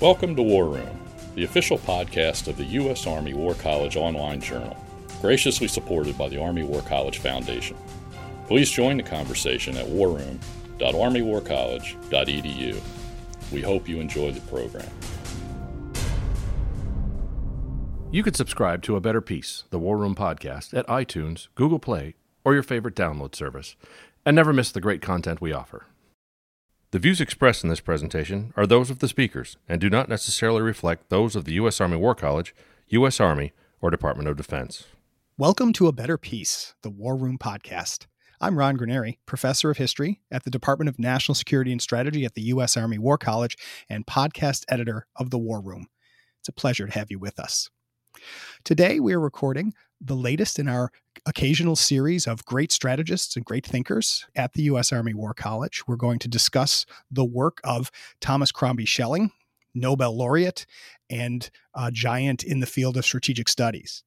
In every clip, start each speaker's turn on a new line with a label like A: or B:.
A: Welcome to War Room, the official podcast of the U.S. Army War College online journal, graciously supported by the Army War College Foundation. Please join the conversation at warroom.armywarcollege.edu. We hope you enjoy the program.
B: You can subscribe to A Better Peace, the War Room podcast, at iTunes, Google Play, or your favorite download service, and never miss the great content we offer. The views expressed in this presentation are those of the speakers and do not necessarily reflect those of the U.S. Army War College, U.S. Army, or Department of Defense.
C: Welcome to A Better Peace, the War Room podcast. I'm Ron Granieri, professor of history at the Department of National Security and Strategy at the U.S. Army War College and podcast editor of the War Room. It's a pleasure to have you with us. Today, we are recording the latest in our occasional series of great strategists and great thinkers at the U.S. Army War College. We're going to discuss the work of Thomas Crombie Schelling, Nobel laureate and a giant in the field of strategic studies.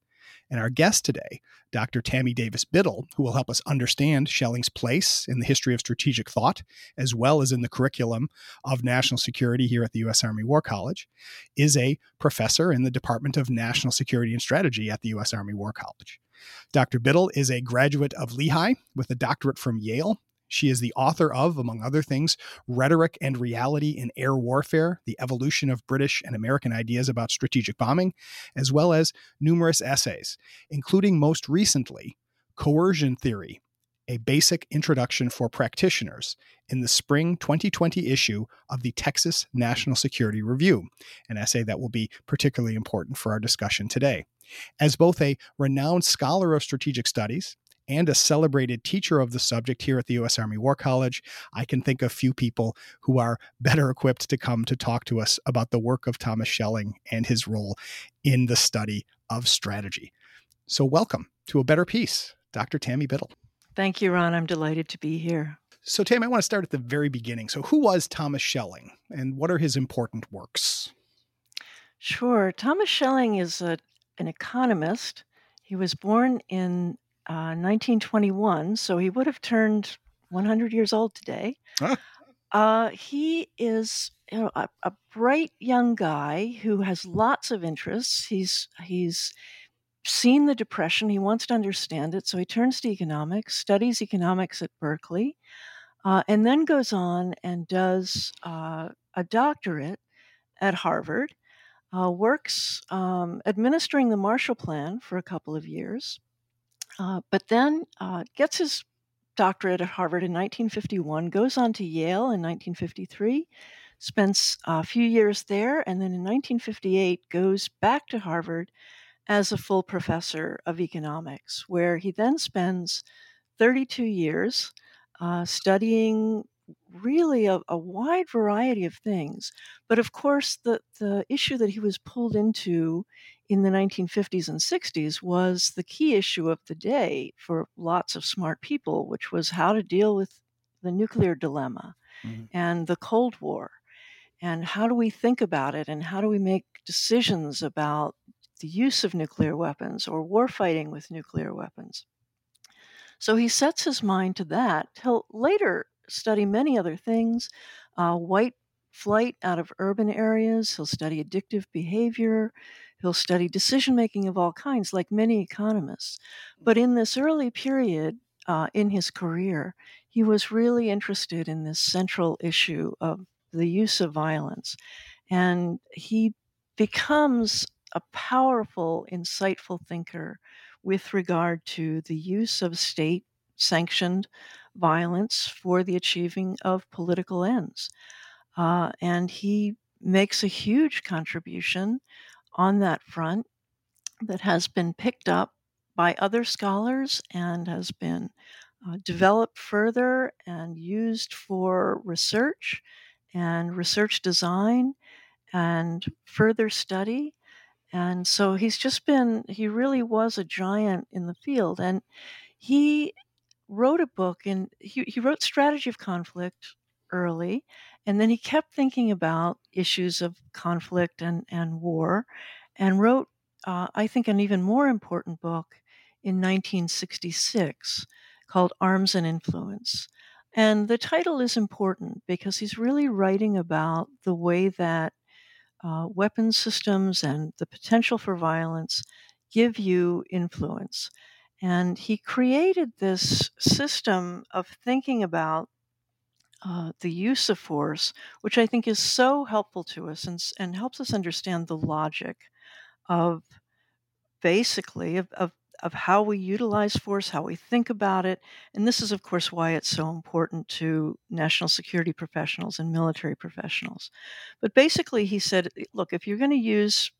C: And our guest today, Dr. Tami Davis Biddle, who will help us understand Schelling's place in the history of strategic thought, as well as in the curriculum of national security here at the U.S. Army War College, is a professor in the Department of National Security and Strategy at the U.S. Army War College. Dr. Biddle is a graduate of Lehigh with a doctorate from Yale she is the author of, among other things, Rhetoric and Reality in Air Warfare The Evolution of British and American Ideas about Strategic Bombing, as well as numerous essays, including most recently, Coercion Theory A Basic Introduction for Practitioners, in the spring 2020 issue of the Texas National Security Review, an essay that will be particularly important for our discussion today. As both a renowned scholar of strategic studies and a celebrated teacher of the subject here at the U.S. Army War College, I can think of few people who are better equipped to come to talk to us about the work of Thomas Schelling and his role in the study of strategy. So, welcome to A Better Peace, Dr. Tami Biddle.
D: Thank you, Ron. I'm delighted to be here.
C: So, Tam, I want to start at the very beginning. So, who was Thomas Schelling and what are his important works?
D: Sure. Thomas Schelling is a, an economist. He was born in 1921, uh, so he would have turned 100 years old today. Huh. Uh, he is you know, a, a, bright young guy who has lots of interests. He's he's seen the depression. He wants to understand it, so he turns to economics, studies economics at Berkeley, uh, and then goes on and does uh, a doctorate at Harvard. Uh, works um, administering the Marshall Plan for a couple of years, uh, but then uh, gets his doctorate at Harvard in 1951, goes on to Yale in 1953, spends a few years there, and then in 1958 goes back to Harvard as a full professor of economics, where he then spends 32 years uh, studying really a, a, wide variety of things. But of course, the, the issue that he was pulled into in the 1950s and 60s was the key issue of the day for lots of smart people, which was how to deal with the nuclear dilemma mm-hmm. and the Cold War. And how do we think about it? And how do we make decisions about the use of nuclear weapons or warfighting with nuclear weapons? So he sets his mind to that. He'll later study many other things uh, white flight out of urban areas, he'll study addictive behavior, He'll study decision making of all kinds, like many economists. But in this early period uh, in his career, he was really interested in this central issue of the use of violence. And he becomes a powerful, insightful thinker with regard to the use of state sanctioned violence for the achieving of political ends. Uh, and he makes a huge contribution on that front that has been picked up by other scholars and has been uh, developed further and used for research and research design and further study. And so he's just been, he really was a giant in the field. And he wrote a book and he, he wrote Strategy of Conflict early and then he kept thinking about issues of conflict and, and war and wrote, uh, I think, an even more important book in 1966 called Arms and Influence. And the title is important because he's really writing about the way that uh, systems and the potential for violence give you influence. And he created this system of thinking about uh, the use of force, which I think is so helpful to us and, and helps us understand the logic of basically of, of, of how we utilize force, how we think about it. And this is, of course, why it's so important to national security professionals and military professionals. But basically, he said, look, if you're going to use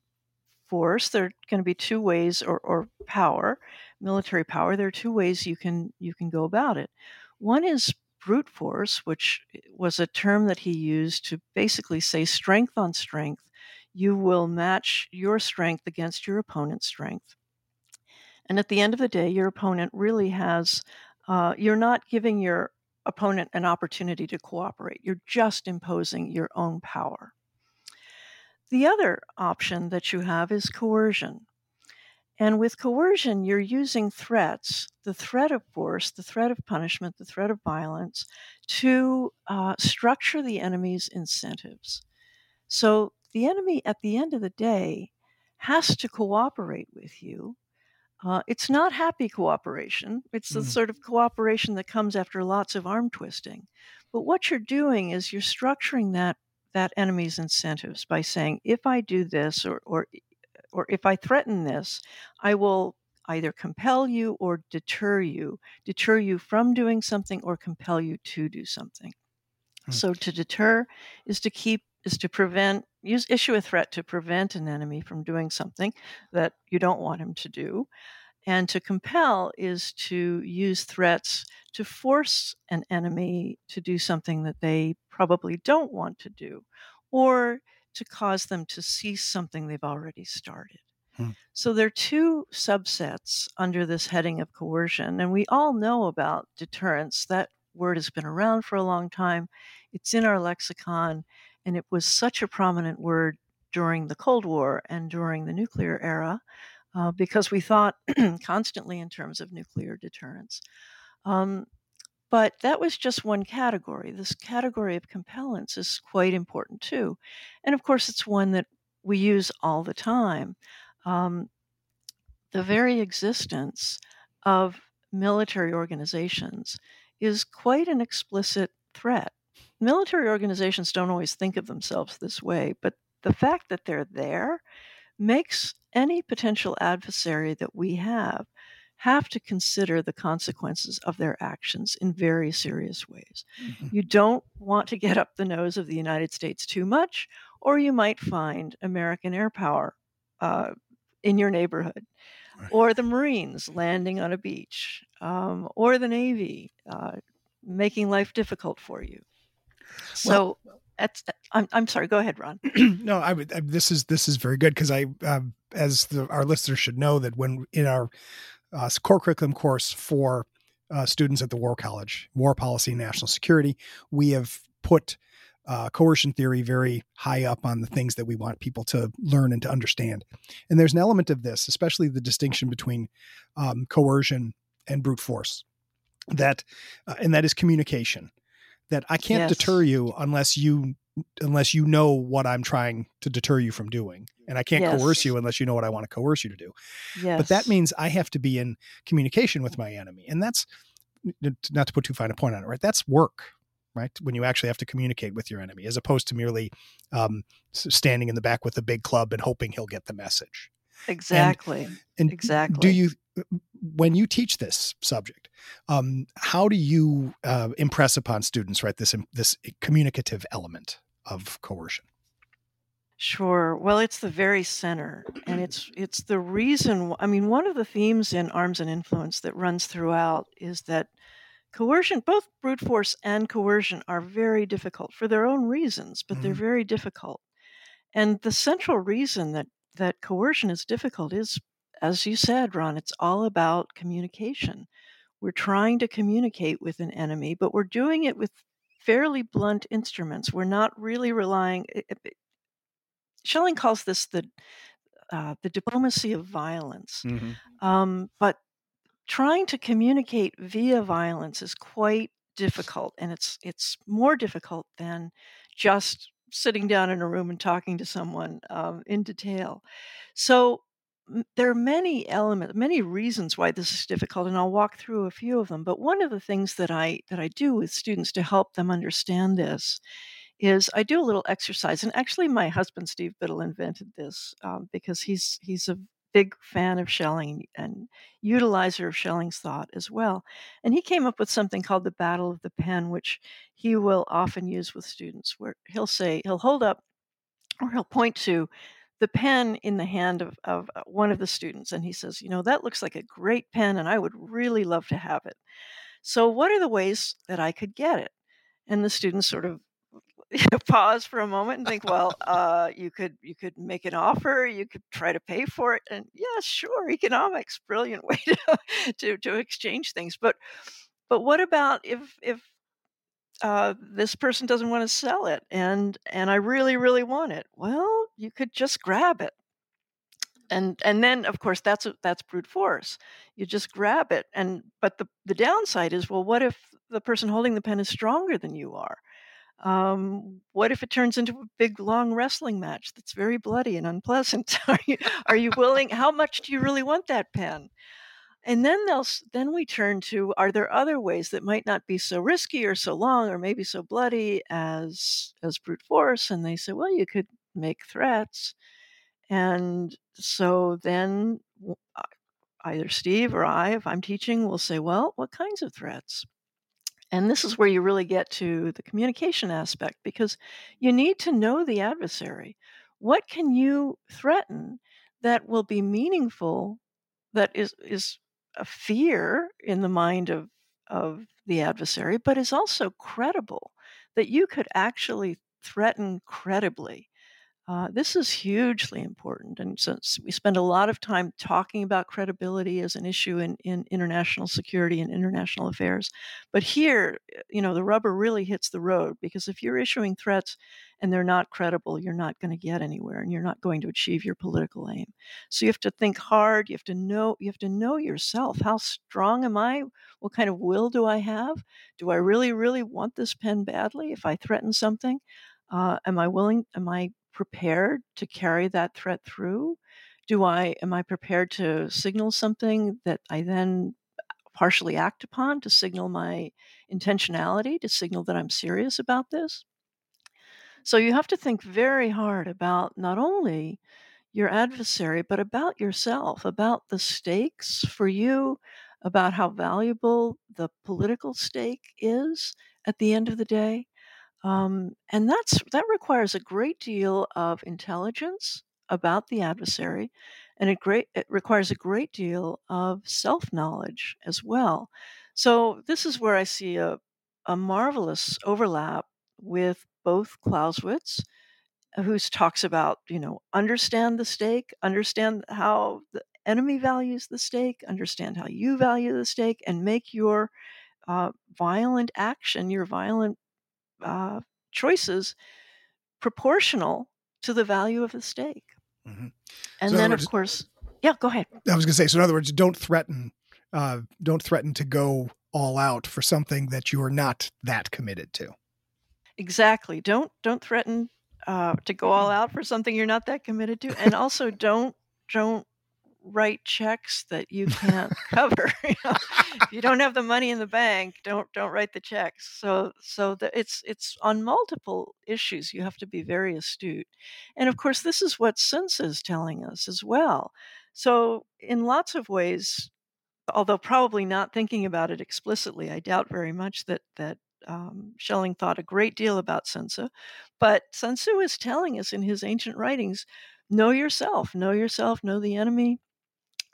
D: force, there are going to be two ways, or, or power, military power. There are two ways you can you can go about it. One is brute force, which was a term that he used to basically say strength on strength. You will match your strength against your opponent's strength. And at the end of the day, your opponent really has, uh, you're not giving your opponent an opportunity to cooperate. You're just imposing your own power. The other option that you have is coercion. And with coercion, you're using threats, the threat of force, the threat of punishment, the threat of violence, to uh, structure the enemy's incentives. So the enemy, at the end of the day, has to cooperate with you. Uh, it's not happy cooperation. It's the mm. sort of cooperation that comes after lots of arm twisting. But what you're doing is you're structuring that that enemy's incentives by saying, if I do this or, or or if I threaten this, I will either compel you or deter you, deter you from doing something or compel you to do something. Hmm. So to deter is to keep is to prevent use issue a threat to prevent an enemy from doing something that you don't want him to do. And to compel is to use threats to force an enemy to do something that they probably don't want to do, or to cause them to cease something they've already started. Hmm. So there are two subsets under this heading of coercion, and we all know about deterrence. That word has been around for a long time, it's in our lexicon, and it was such a prominent word during the Cold War and during the nuclear era uh, because we thought constantly in terms of nuclear deterrence. Um, but that was just one category. This category of compellence is quite important too. And of course, it's one that we use all the time. Um, the very existence of military organizations is quite an explicit threat. Military organizations don't always think of themselves this way, but the fact that they're there makes any potential adversary that we have have to consider the consequences of their actions in very serious ways. Mm-hmm. You don't want to get up the nose of the United States too much, or you might find American air power uh, in your neighborhood, right. or the Marines landing on a beach, um, or the Navy uh, making life difficult for you. So. Well, that's, I'm, I'm sorry. Go ahead, Ron.
C: no, I. I, this is this is very good because I, uh, as the, our listeners should know, that when in our uh, core curriculum course for uh, students at the War College, War Policy and National Security. We have put uh, coercion theory very high up on the things that we want people to learn and to understand. And there's an element of this, especially the distinction between um, coercion and brute force, that uh, and that is communication. That I can't yes. deter you unless you unless you know what I'm trying to deter you from doing. And I can't yes. coerce you unless you know what I want to coerce you to do. Yes. But that means I have to be in communication with my enemy. And that's not to put too fine a point on it, right? That's work, right? When you actually have to communicate with your enemy, as opposed to merely um, standing in the back with a big club and hoping he'll get the message.
D: Exactly.
C: And, and
D: exactly.
C: Do you, when you teach this subject, um, how do you uh, impress upon students, right, this this communicative element of coercion?
D: Sure. Well, it's the very center, and it's it's the reason. I mean, one of the themes in Arms and Influence that runs throughout is that coercion, both brute force and coercion, are very difficult for their own reasons, but they're mm-hmm. very difficult. And the central reason that that coercion is difficult is, as you said, Ron, it's all about communication. We're trying to communicate with an enemy, but we're doing it with fairly blunt instruments. We're not really relying. Schelling calls this the uh, the diplomacy of violence, mm-hmm. um, but trying to communicate via violence is quite difficult, and it's it's more difficult than just sitting down in a room and talking to someone um, in detail. So there are many elements, many reasons why this is difficult, and I'll walk through a few of them. But one of the things that I that I do with students to help them understand this is I do a little exercise, and actually, my husband Steve Biddle invented this um, because he's he's a big fan of Schelling and utilizer of Schelling's thought as well. And he came up with something called the battle of the pen, which he will often use with students, where he'll say he'll hold up or he'll point to the pen in the hand of, of uh, one of the students and he says you know that looks like a great pen and i would really love to have it. So what are the ways that i could get it? And the students sort of pause for a moment and think well uh, you could you could make an offer you could try to pay for it and yeah sure economics brilliant way to to, to exchange things. But but what about if if uh, this person doesn't want to sell it and and I really really want it. Well, you could just grab it. And and then of course that's that's brute force. You just grab it and but the the downside is well what if the person holding the pen is stronger than you are? Um, what if it turns into a big long wrestling match that's very bloody and unpleasant? are you are you willing how much do you really want that pen? And then they'll then we turn to are there other ways that might not be so risky or so long or maybe so bloody as as brute force? And they say, well, you could make threats. And so then uh, either Steve or I, if I'm teaching, will say, well, what kinds of threats? And this is where you really get to the communication aspect because you need to know the adversary. What can you threaten that will be meaningful that is is a fear in the mind of of the adversary, but is also credible that you could actually threaten credibly uh, this is hugely important. And since we spend a lot of time talking about credibility as an issue in, in international security and international affairs, but here, eh, you know, the rubber really hits the road because if you're issuing threats and they're not credible, you're not going to get anywhere and you're not going to achieve your political aim. So you have to think hard. You have to know, you have to know yourself. How strong am I? What kind of will do I have? Do I really, really want this pen badly if I threaten something? Uh, am I willing? Am I prepared to carry that threat through? Do I am I prepared to signal something that I then partially act upon to signal my intentionality, to signal that I'm serious about this? So you have to think very hard about not only your adversary, but about yourself, about the stakes for you, about how valuable the political stake is at the end of the day. Um, and that's that requires a great deal of intelligence about the adversary, and it great it requires a great deal of self knowledge as well. So this is where I see a a marvelous overlap with both Clausewitz, uh, who talks about you know understand the stake, understand how the enemy values the stake, understand how you value the stake, and make your uh, violent action, your violent uh, choices proportional to the value of the stake. Mm-hmm. And so then, words, of course, yeah, go ahead.
C: I was going to say, so in other words, don't threaten, uh, don't threaten to go all out for something that you are not that committed to.
D: Exactly. Don't don't threaten uh, to go all out for something you're not that committed to, and also don't don't write checks that you can't cover. you know? If you don't have the money in the bank, don't don't write the checks. So so the, it's it's on multiple issues. You have to be very astute, and of course, this is what Sun Tzu is telling us as well. So in lots of ways, although probably not thinking about it explicitly, I doubt very much that that um, Schelling thought a great deal about Sun but Sun Tzu is telling us in his ancient writings know yourself, know yourself, know the enemy,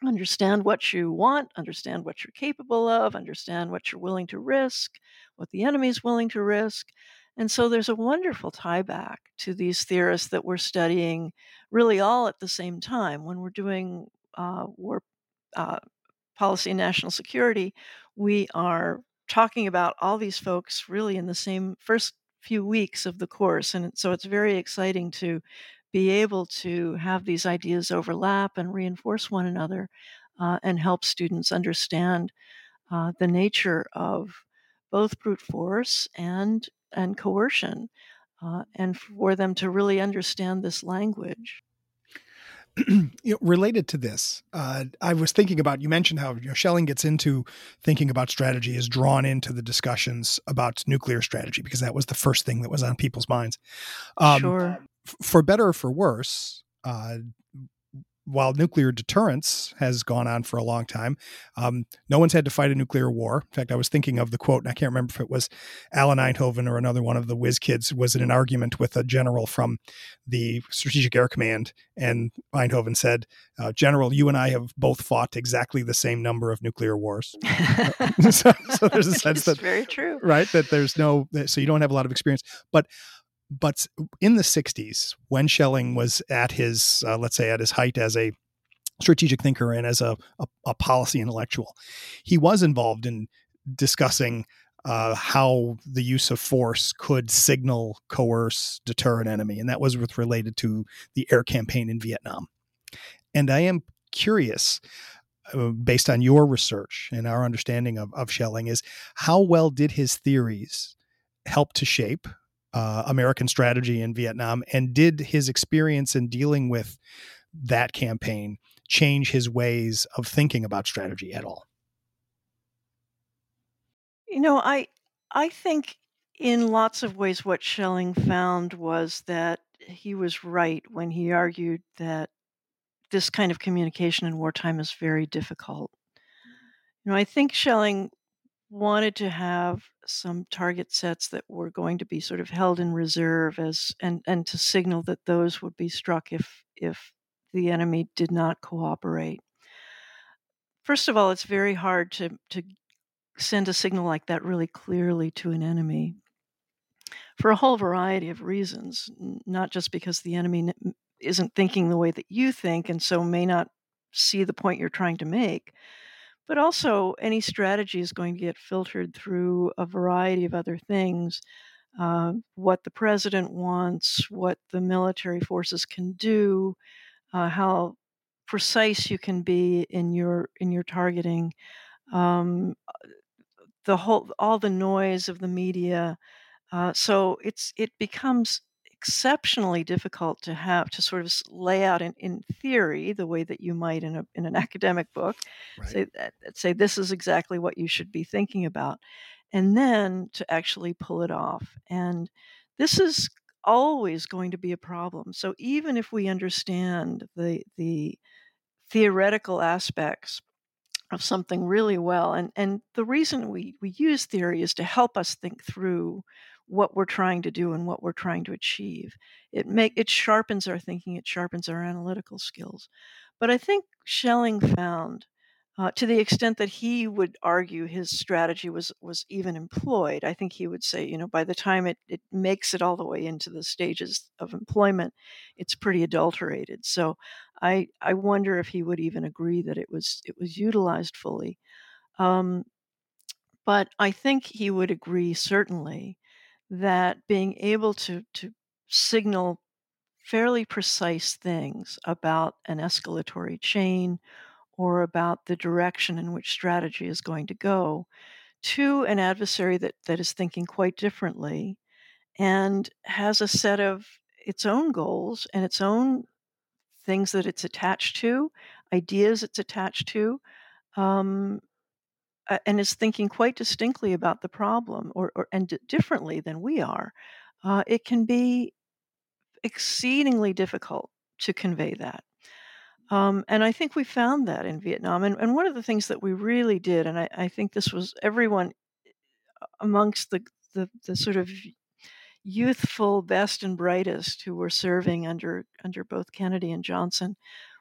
D: understand what you want, understand what you're capable of, understand what you're willing to risk, what the enemy is willing to risk. And so there's a wonderful tie back to these theorists that we're studying really all at the same time. When we're doing uh, war uh, policy and national security, we are talking about all these folks really in the same first few weeks of the course. And so it's very exciting to be able to have these ideas overlap and reinforce one another uh, and help students understand uh, the nature of both brute force and and coercion uh, and for them to really understand this language.
C: you know, related to this, uh, I was thinking about you mentioned how you know, Schelling gets into thinking about strategy is drawn into the discussions about nuclear strategy because that was the first thing that was on people's minds.
D: Um, sure.
C: For better or for worse, uh, while nuclear deterrence has gone on for a long time, um, no one's had to fight a nuclear war. In fact, I was thinking of the quote, and I can't remember if it was Alan Enthoven or another one of the whiz kids was in an argument with a general from the Strategic Air Command, and Enthoven said, uh, "General, you and I have both fought exactly the same number of nuclear wars." so,
D: so, there's a sense that very true,
C: right? That there's no, so you don't have a lot of experience, but but in the 60s when schelling was at his uh, let's say at his height as a strategic thinker and as a, a, a policy intellectual he was involved in discussing uh, how the use of force could signal coerce deter an enemy and that was with related to the air campaign in vietnam. And i am curious uh, based on your research and our understanding of, of schelling is how well did his theories help to shape uh, American strategy in Vietnam? And did his experience in dealing with that campaign change his ways of thinking about strategy at all?
D: You know, I I think in lots of ways what Schelling found was that he was right when he argued that this kind of communication in wartime is very difficult. You know, I think Schelling wanted to have some target sets that were going to be sort of held in reserve as and and to signal that those would be struck if if the enemy did not cooperate. First of all, it's very hard to to send a signal like that really clearly to an enemy for a whole variety of reasons, not just because the enemy isn't thinking the way that you think and so may not see the point you're trying to make, but also, any strategy is going to get filtered through a variety of other things. Uh, what the president wants, what the military forces can do, uh, how precise you can be in your in your targeting, um, the whole all the noise of the media. Uh, so it's it becomes exceptionally difficult to have to sort of lay out in, in theory the way that you might in a in an academic book right. say that say this is exactly what you should be thinking about and then to actually pull it off and this is always going to be a problem so even if we understand the the theoretical aspects of something really well and and the reason we we use theory is to help us think through what we're trying to do and what we're trying to achieve. It make it sharpens our thinking, it sharpens our analytical skills. But I think Schelling found, uh, to the extent that he would argue his strategy was was even employed, I think he would say, you know, by the time it, it makes it all the way into the stages of employment, it's pretty adulterated. So I I wonder if he would even agree that it was it was utilized fully. Um, but I think he would agree certainly that being able to to signal fairly precise things about an escalatory chain or about the direction in which strategy is going to go to an adversary that, that is thinking quite differently and has a set of its own goals and its own things that it's attached to, ideas it's attached to, um, uh, and is thinking quite distinctly about the problem or, or and d- differently than we are, uh, it can be exceedingly difficult to convey that. Um, and I think we found that in Vietnam. And, and one of the things that we really did, and I, I think this was everyone uh, amongst the, the, the sort of youthful best and brightest who were serving under under both Kennedy and Johnson,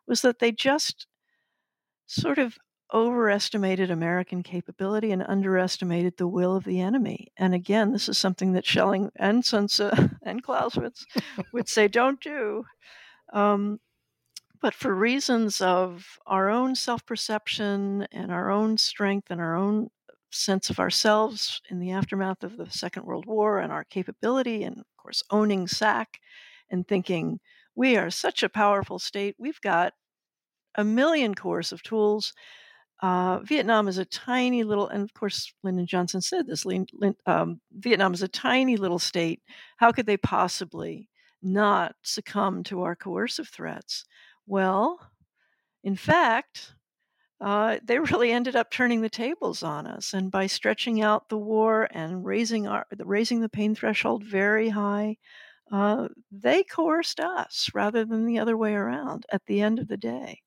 D: was that they just sort of overestimated American capability and underestimated the will of the enemy. And again, this is something that Schelling and Sun Tzu and Clausewitz would say don't do. Um, but for reasons of our own self perception and our own strength and our own sense of ourselves in the aftermath of the Second World War and our capability, and of course, owning SAC and thinking, we are such a powerful state, we've got a million cores of tools uh, Vietnam is a tiny little, and of course, Lyndon Johnson said this um, Vietnam is a tiny little state. How could they possibly not succumb to our coercive threats? Well, in fact, uh, they really ended up turning the tables on us, and by stretching out the war and raising our raising the pain threshold very high, uh, they coerced us rather than the other way around. At the end of the day,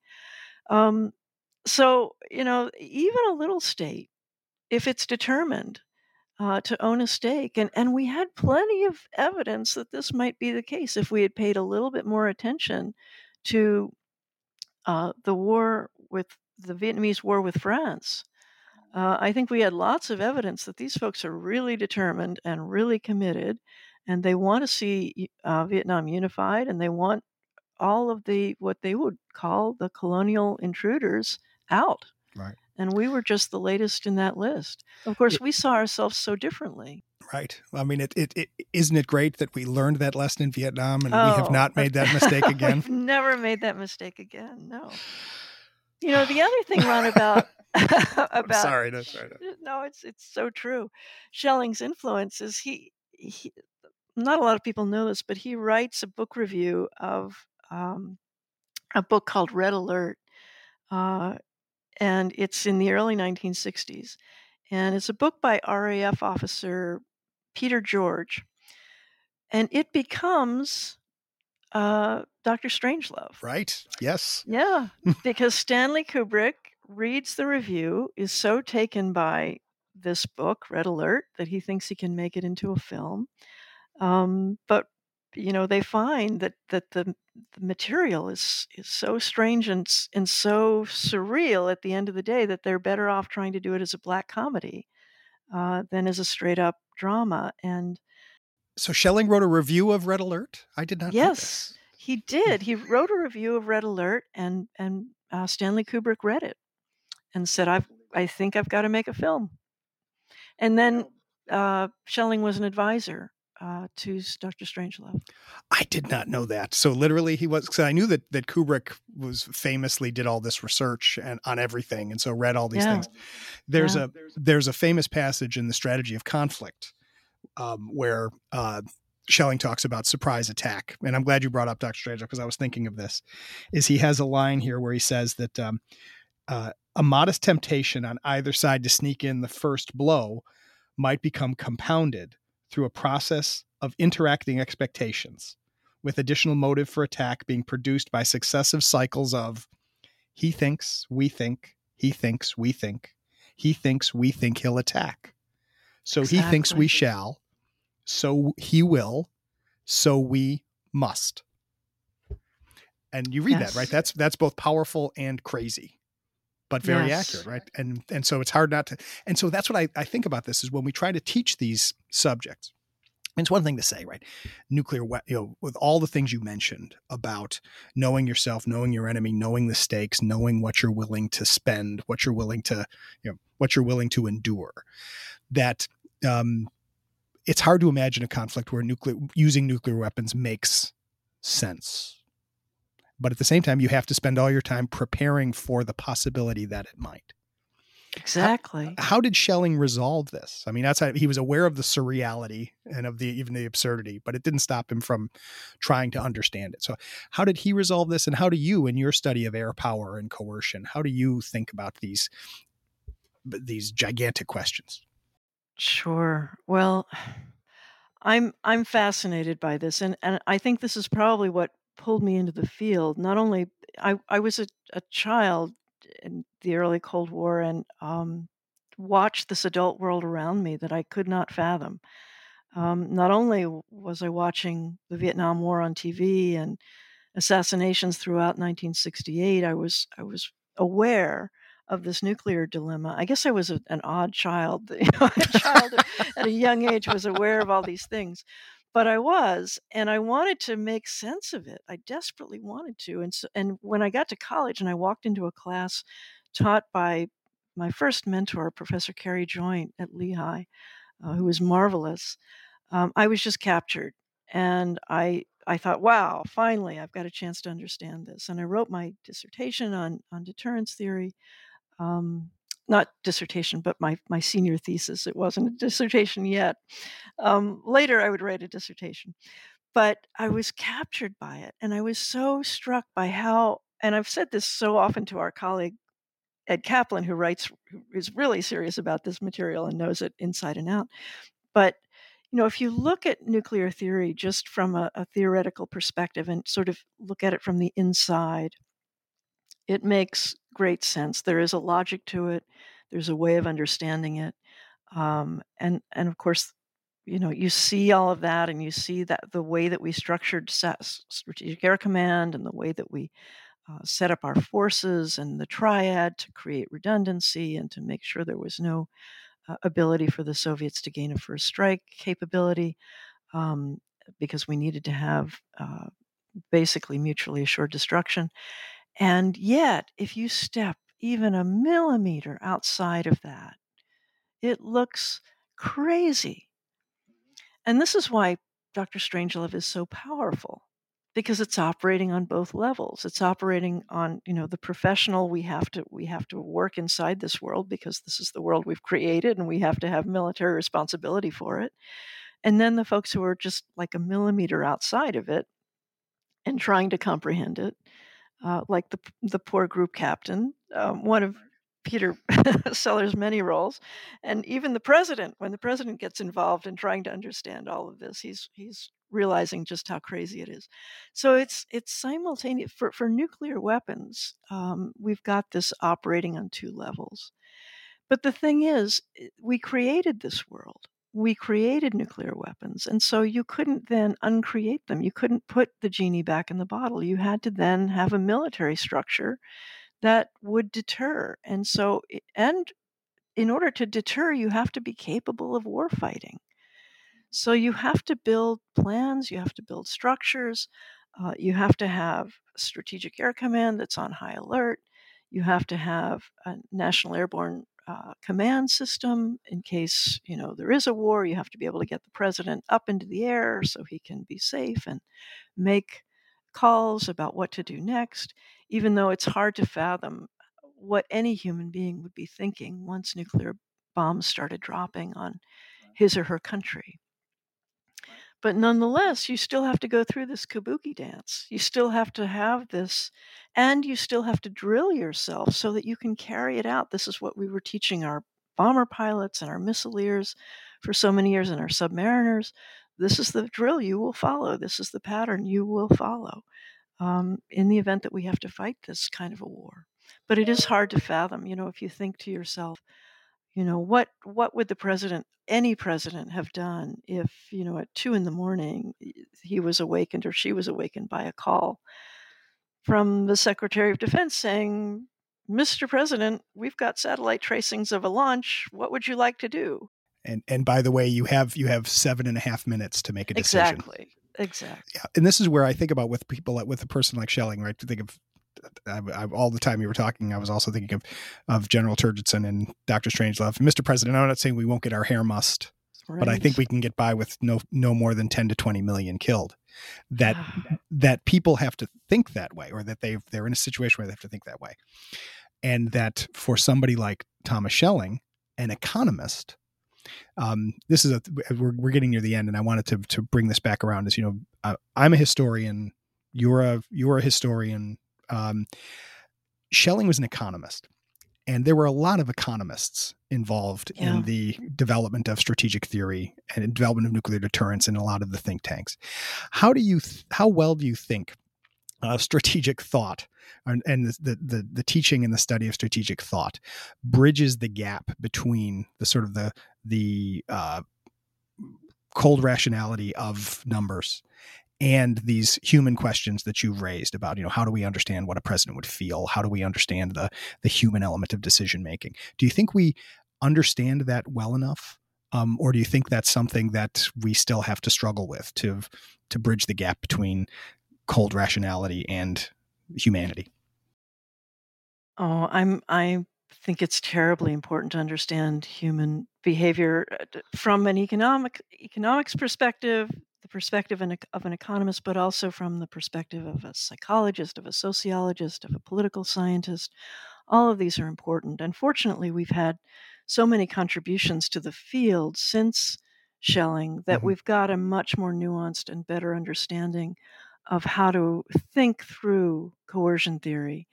D: um, so you know, even a little state, if it's determined uh, to own a stake, and and we had plenty of evidence that this might be the case if we had paid a little bit more attention to uh, the war with the Vietnamese war with France, uh, I think we had lots of evidence that these folks are really determined and really committed, and they want to see uh, Vietnam unified, and they want all of the what they would call the colonial intruders out.
C: Right.
D: And we were just the latest in that list. Of course, we saw ourselves so differently.
C: Right. I mean, it, it, it isn't it great that we learned that lesson in Vietnam and oh, we have oh, not made that mistake again.
D: We've never made that mistake again. No. You know, the other thing, Ron, about about
C: sorry, no, sorry, no.
D: no, it's it's so true. Schelling's influence is he, he not a lot of people know this, but he writes a book review of um, a book called Red Alert, uh, and it's in the early 1960s, and it's a book by RAF officer Peter George, and it becomes uh, Doctor Strangelove.
C: Right. Yes.
D: Yeah, because Stanley Kubrick reads the review, is so taken by this book, Red Alert, that he thinks he can make it into a film. Um, but you know, they find that that the, the material is is so strange and and so surreal at the end of the day that they're better off trying to do it as a black comedy uh, than as a straight up drama. And
C: so Schelling wrote a review of Red Alert. I did not.
D: Yes, he did. He wrote a review of Red Alert, and and uh, Stanley Kubrick read it and said, "I I think I've got to make a film." And then uh, Schelling was an advisor uh, to Doctor Strangelove.
C: I did not know that. So literally, he was. Because I knew that that Kubrick was famously did all this research and on everything, and so read all these yeah. things. There's yeah. a there's a famous passage in the Strategy of Conflict um, where uh, Schelling talks about surprise attack, and I'm glad you brought up Doctor Strangelove because I was thinking of this. Is he has a line here where he says that um, uh, a modest temptation on either side to sneak in the first blow might become compounded through a process of interacting expectations, with additional motive for attack being produced by successive cycles of he thinks, we think, he thinks, we think, he thinks, we think he'll attack. So exactly. he thinks we shall, so he will, so we must. And you read yes. that, right? That's that's both powerful and crazy but very yes. accurate, right? And and so it's hard not to. And so that's what I, I think about this is when we try to teach these subjects. It's one thing to say, right? Nuclear, you know, with all the things you mentioned about knowing yourself, knowing your enemy, knowing the stakes, knowing what you're willing to spend, what you're willing to, you know, what you're willing to endure. That um, it's hard to imagine a conflict where nuclear using nuclear weapons makes sense but at the same time, you have to spend all your time preparing for the possibility that it might.
D: Exactly.
C: How, how did Schelling resolve this? I mean, outside he was aware of the surreality and of the even the absurdity, but it didn't stop him from trying to understand it. So, how did he resolve this, and how do you, in your study of air power and coercion, how do you think about these these gigantic questions?
D: Sure. Well, I'm I'm fascinated by this, and and I think this is probably what pulled me into the field. Not only I, I was a, a child in the early Cold War and um, watched this adult world around me that I could not fathom. Um, not only was I watching the Vietnam War on TV and assassinations throughout 1968, I was I was aware of this nuclear dilemma. I guess I was a, an odd child. You know, a child at a young age was aware of all these things but I was, and I wanted to make sense of it. I desperately wanted to. And so, and when I got to college and I walked into a class taught by my first mentor, Professor Carey Joint at Lehigh, uh, who was marvelous, um, I was just captured. And I I thought, wow, finally, I've got a chance to understand this. And I wrote my dissertation on on deterrence theory. um, not dissertation, but my, my senior thesis. It wasn't a dissertation yet. Um, later, I would write a dissertation. But I was captured by it. And I was so struck by how, and I've said this so often to our colleague, Ed Kaplan, who writes, who is really serious about this material and knows it inside and out. But you know, if you look at nuclear theory just from a, a, theoretical perspective and sort of look at it from the inside, it makes great sense. There is a logic to it. There's a way of understanding it, um, and and of course, you know, you see all of that, and you see that the way that we structured Strategic Air Command and the way that we uh, set up our forces and the triad to create redundancy and to make sure there was no uh, ability for the Soviets to gain a first strike capability um, because we needed to have uh, basically mutually assured destruction. And yet, if you step even a millimeter outside of that, it looks crazy. And this is why Dr. Strangelove is so powerful because it's operating on both levels it's operating on you know the professional we have to we have to work inside this world because this is the world we've created and we have to have military responsibility for it and then the folks who are just like a millimeter outside of it and trying to comprehend it uh, like the the poor group captain um, one of Peter Sellers' many roles, and even the president. When the president gets involved in trying to understand all of this, he's he's realizing just how crazy it is. So it's it's simultaneous for for nuclear weapons. Um, we've got this operating on two levels, but the thing is, we created this world. We created nuclear weapons, and so you couldn't then uncreate them. You couldn't put the genie back in the bottle. You had to then have a military structure that would deter. And so, and in order to deter, you have to be capable of war fighting. So you have to build plans, you have to build structures, uh, you have to have strategic air command that's on high alert. You have to have a national airborne uh, command system in case you know there is a war. You have to be able to get the president up into the air so he can be safe and make calls about what to do next, even though it's hard to fathom what any human being would be thinking once nuclear bombs started dropping on his or her country. But nonetheless, you still have to go through this kabuki dance. You still have to have this, and you still have to drill yourself so that you can carry it out. This is what we were teaching our bomber pilots and our missileers for so many years and our submariners this is the drill you will follow. This is the pattern you will follow um, in the event that we have to fight this kind of a war. But it is hard to fathom. You know, if you think to yourself, you know, what what would the president, any president, have done if you know at two in the morning he was awakened or she was awakened by a call from the Secretary of Defense saying, "Mr. President, we've got satellite tracings of a launch. What would you like to do?"
C: and and by the way you have you have seven and a half minutes to make a
D: decision exactly exactly
C: yeah and this is where i think about with people with a person like Schelling right to think of I, I, all the time you were talking, I was also thinking of of General Turgidson and Doctor Strangelove. Mr. President, I'm not saying we won't get our hair mussed, right. but I think we can get by with no no more than 10 to 20 million killed. That that people have to think that way, or that they they're in a situation where they have to think that way, and that for somebody like Thomas Schelling, an economist, um, this is a we're, we're getting near the end and i wanted to to bring this back around as you know uh, i'm a historian you're a you're a historian um, Schelling was an economist and there were a lot of economists involved yeah. in the development of strategic theory and development of nuclear deterrence in a lot of the think tanks how do you th- how well do you think uh, strategic thought and, and the, the, the teaching and the study of strategic thought bridges the gap between the sort of the the uh, cold rationality of numbers and these human questions that you've raised about you know how do we understand what a president would feel? How do we understand the the human element of decision making do you think we understand that well enough? Um, or do you think that's something that we still have to struggle with to to bridge the gap between cold rationality and humanity.
D: Oh, I'm I think it's terribly important to understand human behavior uh, from an economic economics perspective, the perspective of an economist, but also from the perspective of a psychologist, of a sociologist, of a political scientist. All of these are important. And fortunately, we've had so many contributions to the field since Schelling that
C: Mhm.
D: we've got a much more nuanced and better understanding of how to think through coercion theory.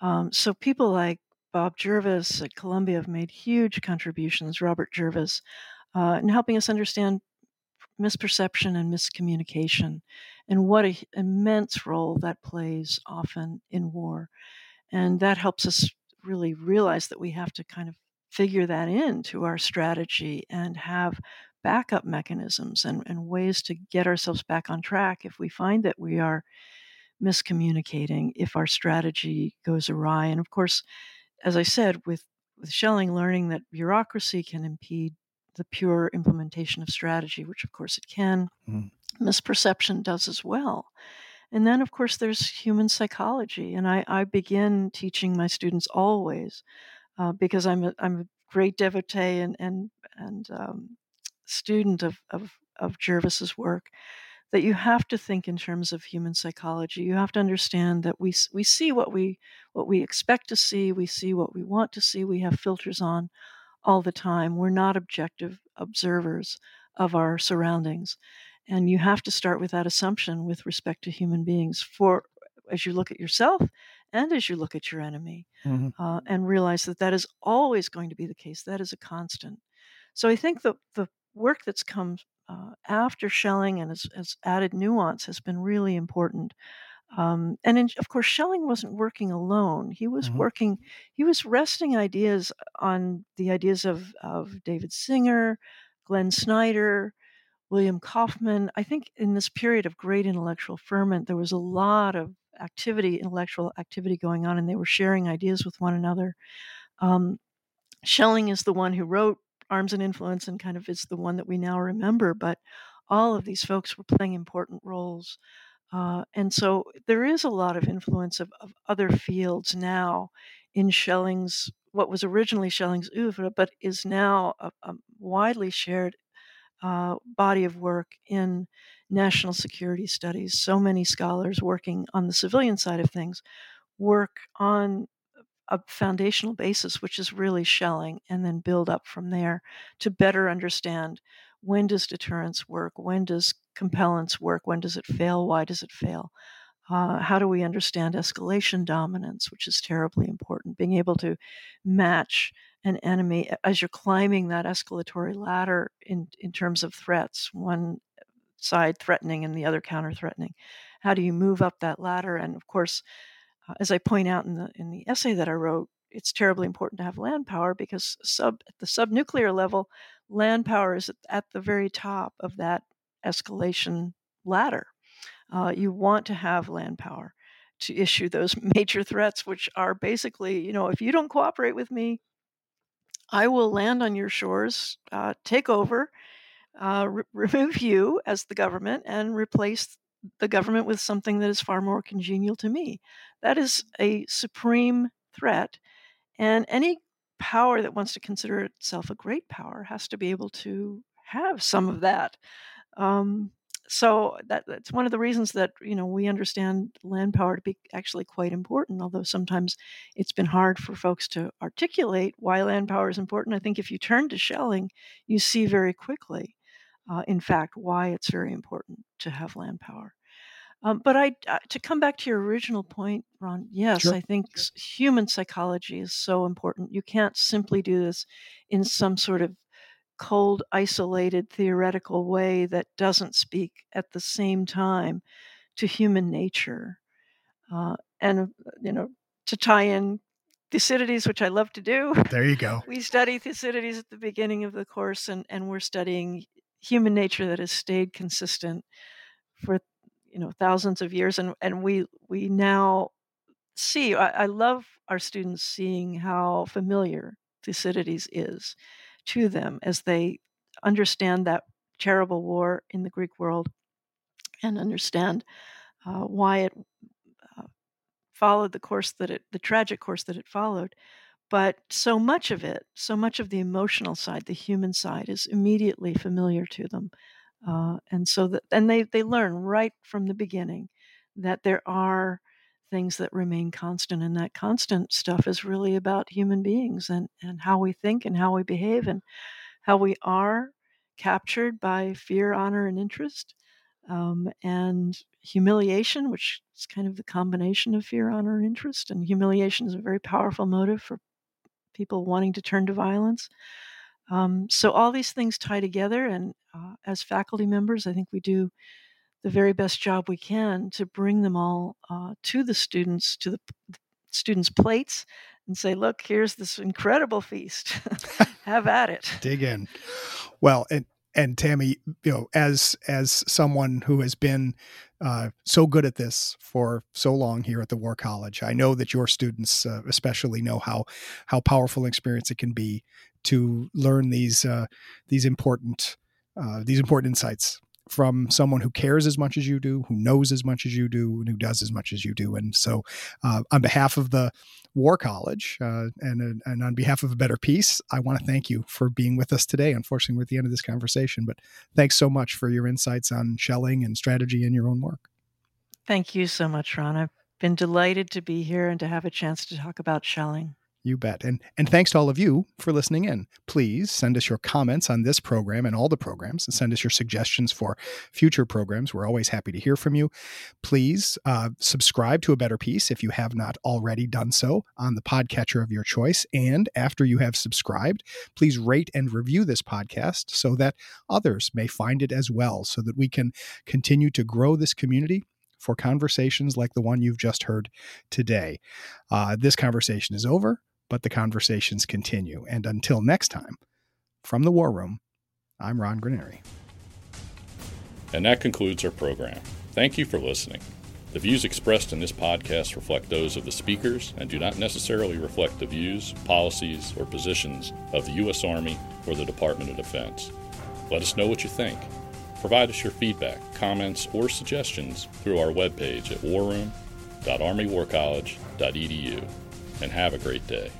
D: Um, so people like Bob Jervis at Columbia have made huge contributions, Robert Jervis, uh, in helping us understand misperception and miscommunication and what an immense role that plays often in war. And that helps us really realize that we have to kind of figure that into our strategy and have backup mechanisms and, and ways to get ourselves back on track if we find that we are miscommunicating, if our strategy goes awry. And of course, as I said, with, with Schelling learning that bureaucracy can impede the pure implementation of strategy, which of course it can,
C: Mm.
D: misperception does as well. And then, of course, there's human psychology. And I, I begin teaching my students always uh, because I'm a, I'm a great devotee and, and, and um, student of, of, of Jervis's work that you have to think in terms of human psychology. You have to understand that we, we see what we, what we expect to see, we see what we want to see, we have filters on all the time. We're not objective observers of our surroundings. And you have to start with that assumption with respect to human beings for as you look at yourself and as you look at your enemy
C: Mhm.
D: uh, and realize that that is always going to be the case. That is a constant. So I think the, the work that's come uh, after Schelling and has, added nuance has been really important. Um, and in, of course, Schelling wasn't working alone. He was
C: Mhm.
D: working, he was resting ideas on the ideas of, of David Singer, Glenn Snyder, William Kaufmann. I think in this period of great intellectual ferment, there was a lot of activity, intellectual activity going on, and they were sharing ideas with one another. Um, Schelling is the one who wrote Arms and Influence and kind of is the one that we now remember, but all of these folks were playing important roles. Uh, and so there is a lot of influence of, of other fields now in Schelling's, what was originally Schelling's oeuvre, but is now a, a widely shared uh, body of work in national security studies. So many scholars working on the civilian side of things work on a foundational basis, which is really Schelling, and then build up from there to better understand when does deterrence work, when does compellence work, when does it fail, why does it fail. Uh, how do we understand escalation dominance, which is terribly important? Being able to match an enemy as you're climbing that escalatory ladder in, in terms of threats, one side threatening and the other counter threatening. How do you move up that ladder? And of course, as I point out in the in the essay that I wrote, it's terribly important to have land power because sub at the subnuclear level, land power is at, the very top of that escalation ladder. Uh, you want to have land power to issue those major threats, which are basically, you know, if you don't cooperate with me, I will land on your shores, uh, take over, uh, re- remove you as the government, and replace the government with something that is far more congenial to me. That is a supreme threat. And any power that wants to consider itself a great power has to be able to have some of that. Um, so that, that's one of the reasons that you know we understand land power to be actually quite important. Although sometimes it's been hard for folks to articulate why land power is important. I think if you turn to Schelling, you see very quickly, uh, in fact, why it's very important to have land power. Um, but I, uh, to come back to your original point, Ron, yes,
C: Sure.
D: I think s- human psychology is so important. You can't simply do this in some sort of cold, isolated, theoretical way that doesn't speak at the same time to human nature. Uh, and, uh, you know, to tie in Thucydides, which I love to do,
C: There you go.
D: we study Thucydides at the beginning of the course, and, and we're studying human nature that has stayed consistent for you know thousands of years, and and we we now see. I, I love our students seeing how familiar Thucydides is to them as they understand that terrible war in the Greek world and understand uh, why it uh, followed the course that it, the tragic course that it followed. But so much of it, so much of the emotional side, the human side, is immediately familiar to them, uh, and so that and they they learn right from the beginning that there are things that remain constant. And that constant stuff is really about human beings and, and how we think and how we behave and how we are captured by fear, honor, and interest. Um, and humiliation, which is kind of the combination of fear, honor, and interest. And humiliation is a very powerful motive for people wanting to turn to violence. Um, so all these things tie together, and uh, as faculty members, I think we do the very best job we can to bring them all uh, to the students, to the students' plates, and say, "Look, here's this incredible feast. Have at it."
C: Dig in. Well, and and Tami, you know, as as someone who has been uh, so good at this for so long here at the War College, I know that your students, uh, especially, know how how powerful an experience it can be to learn these uh, these important uh, these important insights from someone who cares as much as you do, who knows as much as you do, and who does as much as you do. And so, uh, on behalf of the War College uh, and and on behalf of a better peace, I want to thank you for being with us today. Unfortunately, we're at the end of this conversation, but thanks so much for your insights on Schelling and strategy in your own work.
D: Thank you so much, Ron. I've been delighted to be here and to have a chance to talk about Schelling.
C: You bet. And and thanks to all of you for listening in. Please send us your comments on this program and all the programs and send us your suggestions for future programs. We're always happy to hear from you. Please uh, subscribe to A Better Peace if you have not already done so on the podcatcher of your choice. And after you have subscribed, please rate and review this podcast so that others may find it as well, so that we can continue to grow this community for conversations like the one you've just heard today. Uh, this conversation is over but the conversations continue. And until next time, from the War Room, I'm Ron Granieri.
A: And that concludes our program. Thank you for listening. The views expressed in this podcast reflect those of the speakers and do not necessarily reflect the views, policies, or positions of the U.S. Army or the Department of Defense. Let us know what you think. Provide us your feedback, comments, or suggestions through our webpage at warroom.armywarcollege.edu and have a great day.